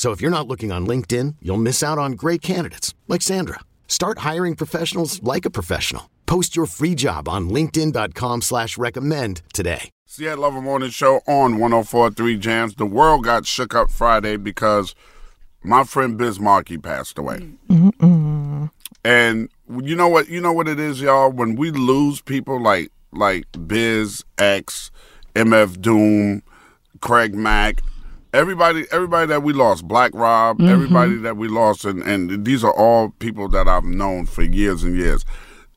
So if you're not looking on LinkedIn, you'll miss out on great candidates like Sandra. Start hiring professionals like a professional. Post your free job on LinkedIn.com slash recommend today. See that Love Morning Show on 1043 Jams. The world got shook up Friday because my friend Biz Markie passed away. Mm-mm. And you know what you know what it is, y'all? When we lose people like like Biz X, MF Doom, Craig Mack, everybody everybody that we lost black rob mm-hmm. everybody that we lost and and these are all people that i've known for years and years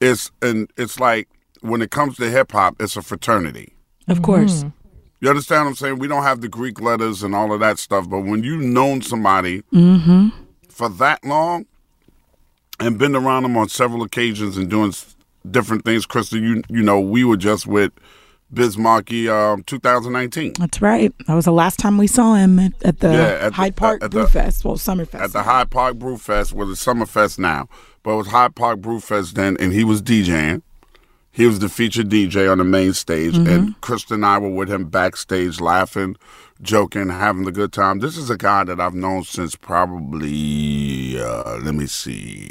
it's and it's like when it comes to hip-hop it's a fraternity of course mm-hmm. you understand what i'm saying we don't have the greek letters and all of that stuff but when you've known somebody mm-hmm. for that long and been around them on several occasions and doing different things krista you you know we were just with Biz Markie, um, 2019. That's right. That was the last time we saw him at, at the yeah, at Hyde the, Park at, Brew the, Fest, well, Summerfest. At the Hyde Park Brew Fest, well, it's Summerfest now, but it was Hyde Park Brew Fest then, and he was DJing. He was the featured DJ on the main stage, mm-hmm. and Krista and I were with him backstage, laughing, joking, having a good time. This is a guy that I've known since probably, uh, let me see,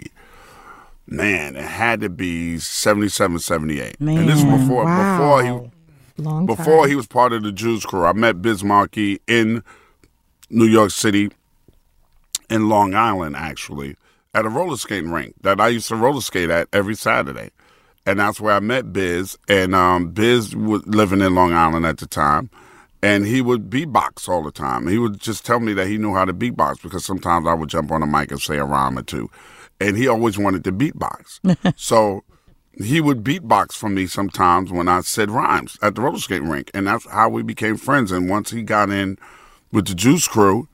man, it had to be 77, 78. Man, and this was before, wow. before he Long Before time. he was part of the Juice Crew, I met Biz Markie in New York City, in Long Island, actually, at a roller skating rink that I used to roller skate at every Saturday. And that's where I met Biz. And um, Biz was living in Long Island at the time. And he would beatbox all the time. He would just tell me that he knew how to beatbox because sometimes I would jump on the mic and say a rhyme or two. And he always wanted to beatbox. so he would beatbox for me sometimes when I said rhymes at the roller skating rink, and that's how we became friends. And once he got in with the Juice Crew,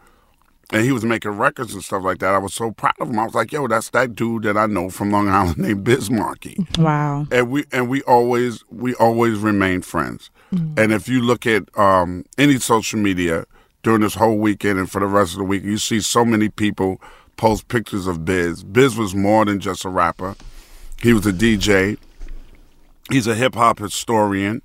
and he was making records and stuff like that, I was so proud of him. I was like, "Yo, that's that dude that I know from Long Island named Biz Markie." Wow! And we and we always we always remained friends. Mm. And if you look at um, any social media during this whole weekend and for the rest of the week, you see so many people post pictures of Biz. Biz was more than just a rapper. He was a DJ. He's a hip hop historian.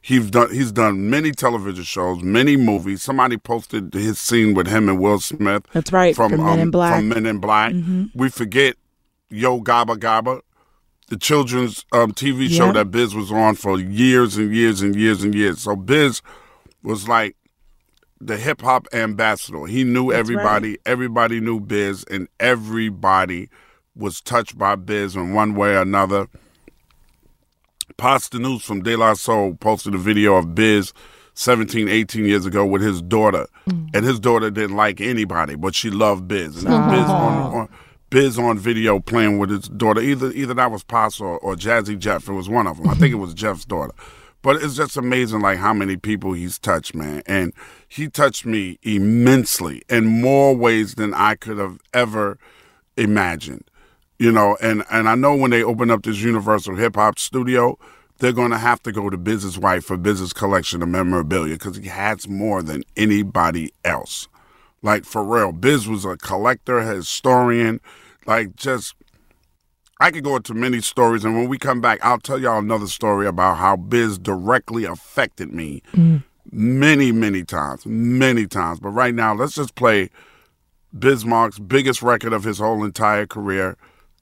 He's done he's done many television shows, many movies. Somebody posted his scene with him and Will Smith. That's right. From, from Men in um, Black. From Men in Black. Mm-hmm. We forget Yo Gabba Gabba, the children's um, TV show yep. that Biz was on for years and years and years and years. So Biz was like the hip hop ambassador. He knew That's everybody. Right. Everybody knew Biz, and everybody was touched by Biz in one way or another. Posdnuos from De La Soul posted a video of Biz 17, 18 years ago with his daughter. Mm. And his daughter didn't like anybody, but she loved Biz. And Biz on, on, Biz on video playing with his daughter. Either either that was Pasta or, or Jazzy Jeff. It was one of them. I think it was Jeff's daughter. But it's just amazing, like how many people he's touched, man. And he touched me immensely in more ways than I could have ever imagined you know, and and I know when they open up this Universal Hip Hop Studio, they're going to have to go to Biz's wife for Biz's collection of memorabilia because he has more than anybody else. Like for real, Biz was a collector, a historian, like just. I could go into many stories, and when we come back, I'll tell y'all another story about how Biz directly affected me mm. many, many times, many times. But right now, let's just play Biz Markie's biggest record of his whole entire career